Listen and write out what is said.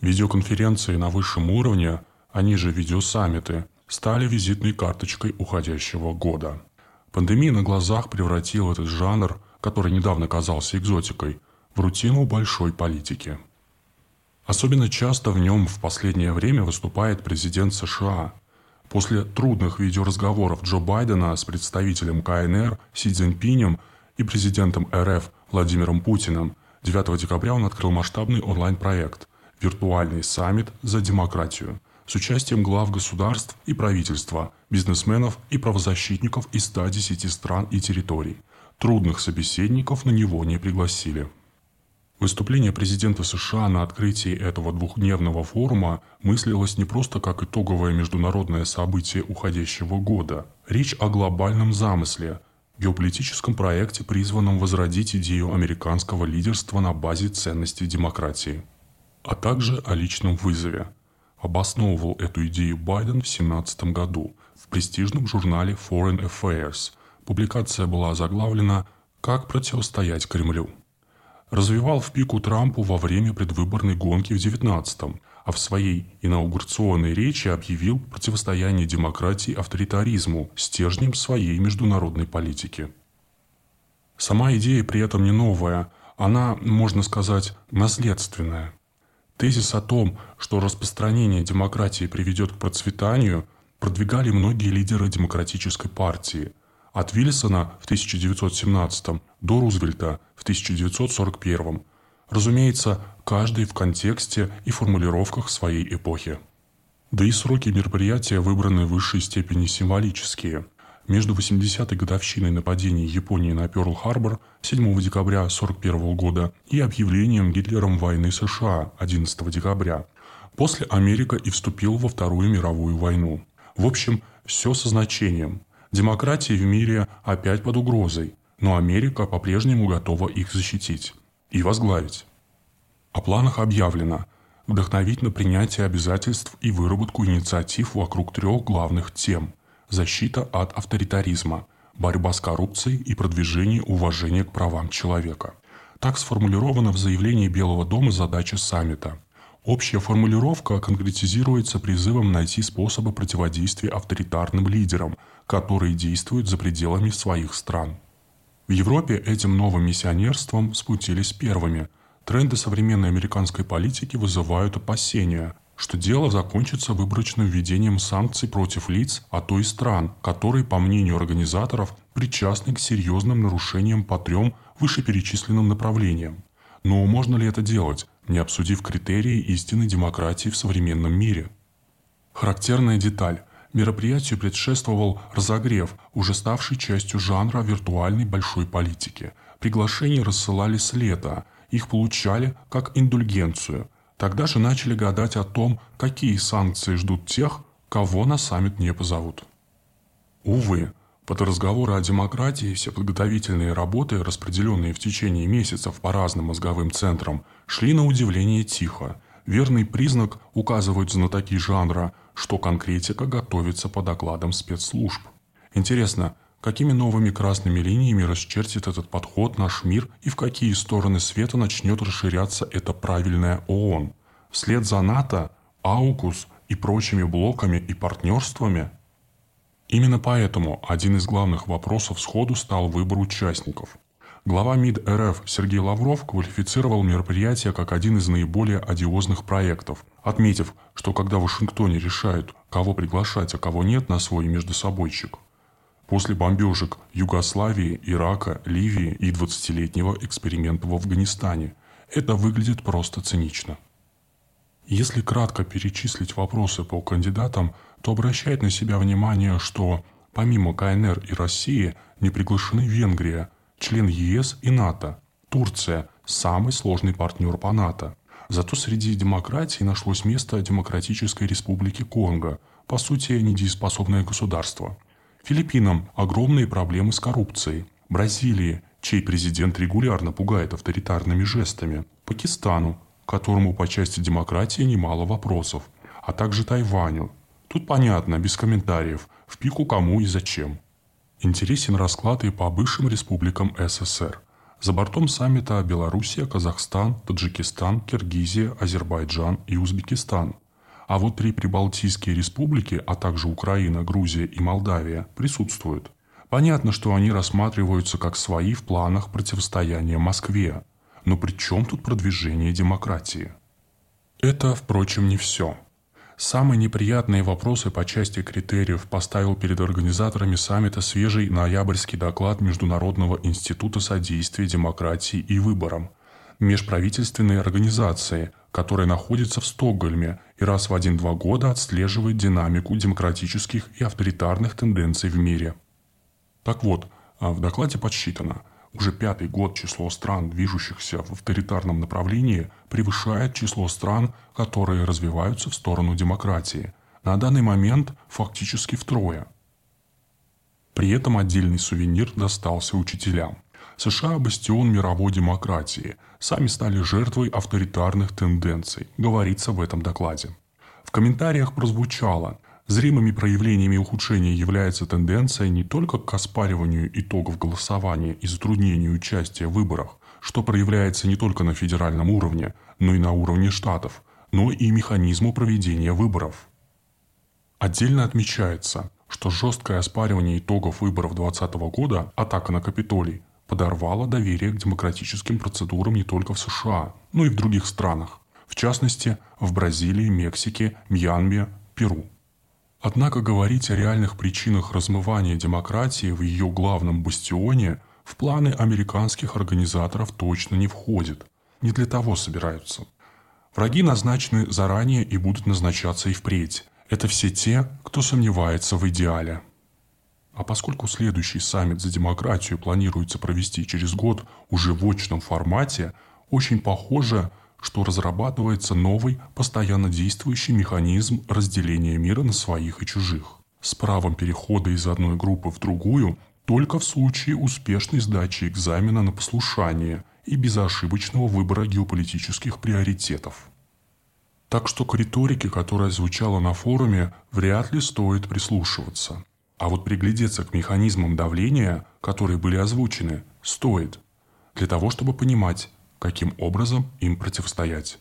Видеоконференции на высшем уровне, они же видеосаммиты, стали визитной карточкой уходящего года. Пандемия на глазах превратила этот жанр, который недавно казался экзотикой, в рутину большой политики. Особенно часто в нем в последнее время выступает президент США. После трудных видеоразговоров Джо Байдена с представителем КНР Си Цзиньпинем и президентом РФ Владимиром Путиным 9 декабря он открыл масштабный онлайн-проект «Виртуальный саммит за демократию» с участием глав государств и правительства, бизнесменов и правозащитников из 110 стран и территорий. Трудных собеседников на него не пригласили. Выступление президента США на открытии этого двухдневного форума мыслилось не просто как итоговое международное событие уходящего года. Речь о глобальном замысле, геополитическом проекте, призванном возродить идею американского лидерства на базе ценностей демократии, а также о личном вызове. Обосновывал эту идею Байден в 2017 году в престижном журнале Foreign Affairs. Публикация была заглавлена «Как противостоять Кремлю». Развивал в пику Трампу во время предвыборной гонки в 2019 а в своей инаугурационной речи объявил противостояние демократии авторитаризму стержнем своей международной политики. Сама идея при этом не новая, она, можно сказать, наследственная. Тезис о том, что распространение демократии приведет к процветанию, продвигали многие лидеры демократической партии. От Вильсона в 1917 до Рузвельта в 1941 Разумеется, каждый в контексте и формулировках своей эпохи. Да и сроки мероприятия выбраны в высшей степени символические. Между 80-й годовщиной нападения Японии на Пёрл-Харбор 7 декабря 1941 года и объявлением Гитлером войны США 11 декабря. После Америка и вступила во Вторую мировую войну. В общем, все со значением. Демократия в мире опять под угрозой, но Америка по-прежнему готова их защитить и возглавить. О планах объявлено вдохновить на принятие обязательств и выработку инициатив вокруг трех главных тем – защита от авторитаризма, борьба с коррупцией и продвижение уважения к правам человека. Так сформулирована в заявлении Белого дома задача саммита. Общая формулировка конкретизируется призывом найти способы противодействия авторитарным лидерам, которые действуют за пределами своих стран. В Европе этим новым миссионерством спутились первыми. Тренды современной американской политики вызывают опасения, что дело закончится выборочным введением санкций против лиц, а то и стран, которые, по мнению организаторов, причастны к серьезным нарушениям по трем вышеперечисленным направлениям. Но можно ли это делать, не обсудив критерии истинной демократии в современном мире? Характерная деталь. Мероприятию предшествовал разогрев, уже ставший частью жанра виртуальной большой политики. Приглашения рассылали с лета, их получали как индульгенцию. Тогда же начали гадать о том, какие санкции ждут тех, кого на саммит не позовут. Увы, под разговоры о демократии все подготовительные работы, распределенные в течение месяцев по разным мозговым центрам, шли на удивление тихо. Верный признак указывают знатоки жанра, что конкретика готовится по докладам спецслужб. Интересно, какими новыми красными линиями расчертит этот подход наш мир и в какие стороны света начнет расширяться эта правильная ООН? Вслед за НАТО, АУКУС и прочими блоками и партнерствами? Именно поэтому один из главных вопросов сходу стал выбор участников – Глава МИД РФ Сергей Лавров квалифицировал мероприятие как один из наиболее одиозных проектов, отметив, что когда в Вашингтоне решают, кого приглашать, а кого нет на свой междусобойчик, после бомбежек Югославии, Ирака, Ливии и 20-летнего эксперимента в Афганистане, это выглядит просто цинично. Если кратко перечислить вопросы по кандидатам, то обращает на себя внимание, что помимо КНР и России не приглашены Венгрия – член ЕС и НАТО. Турция – самый сложный партнер по НАТО. Зато среди демократий нашлось место Демократической Республики Конго, по сути, недееспособное государство. Филиппинам огромные проблемы с коррупцией. Бразилии, чей президент регулярно пугает авторитарными жестами. Пакистану, которому по части демократии немало вопросов. А также Тайваню. Тут понятно, без комментариев, в пику кому и зачем. Интересен расклад и по бывшим республикам СССР. За бортом саммита Белоруссия, Казахстан, Таджикистан, Киргизия, Азербайджан и Узбекистан. А вот три прибалтийские республики, а также Украина, Грузия и Молдавия присутствуют. Понятно, что они рассматриваются как свои в планах противостояния Москве. Но при чем тут продвижение демократии? Это, впрочем, не все. Самые неприятные вопросы по части критериев поставил перед организаторами саммита свежий ноябрьский доклад Международного института содействия демократии и выборам, межправительственной организации, которая находится в Стокгольме и раз в один-два года отслеживает динамику демократических и авторитарных тенденций в мире. Так вот, а в докладе подсчитано, уже пятый год число стран, движущихся в авторитарном направлении, превышает число стран, которые развиваются в сторону демократии. На данный момент фактически втрое. При этом отдельный сувенир достался учителям. США – бастион мировой демократии, сами стали жертвой авторитарных тенденций, говорится в этом докладе. В комментариях прозвучало – Зримыми проявлениями ухудшения является тенденция не только к оспариванию итогов голосования и затруднению участия в выборах, что проявляется не только на федеральном уровне, но и на уровне штатов, но и механизму проведения выборов. Отдельно отмечается, что жесткое оспаривание итогов выборов 2020 года, атака на Капитолий, подорвало доверие к демократическим процедурам не только в США, но и в других странах, в частности в Бразилии, Мексике, Мьянме, Перу. Однако говорить о реальных причинах размывания демократии в ее главном бастионе в планы американских организаторов точно не входит. Не для того собираются. Враги назначены заранее и будут назначаться и впредь. Это все те, кто сомневается в идеале. А поскольку следующий саммит за демократию планируется провести через год уже в очном формате, очень похоже, что разрабатывается новый, постоянно действующий механизм разделения мира на своих и чужих, с правом перехода из одной группы в другую только в случае успешной сдачи экзамена на послушание и безошибочного выбора геополитических приоритетов. Так что к риторике, которая звучала на форуме, вряд ли стоит прислушиваться. А вот приглядеться к механизмам давления, которые были озвучены, стоит, для того чтобы понимать, каким образом им противостоять.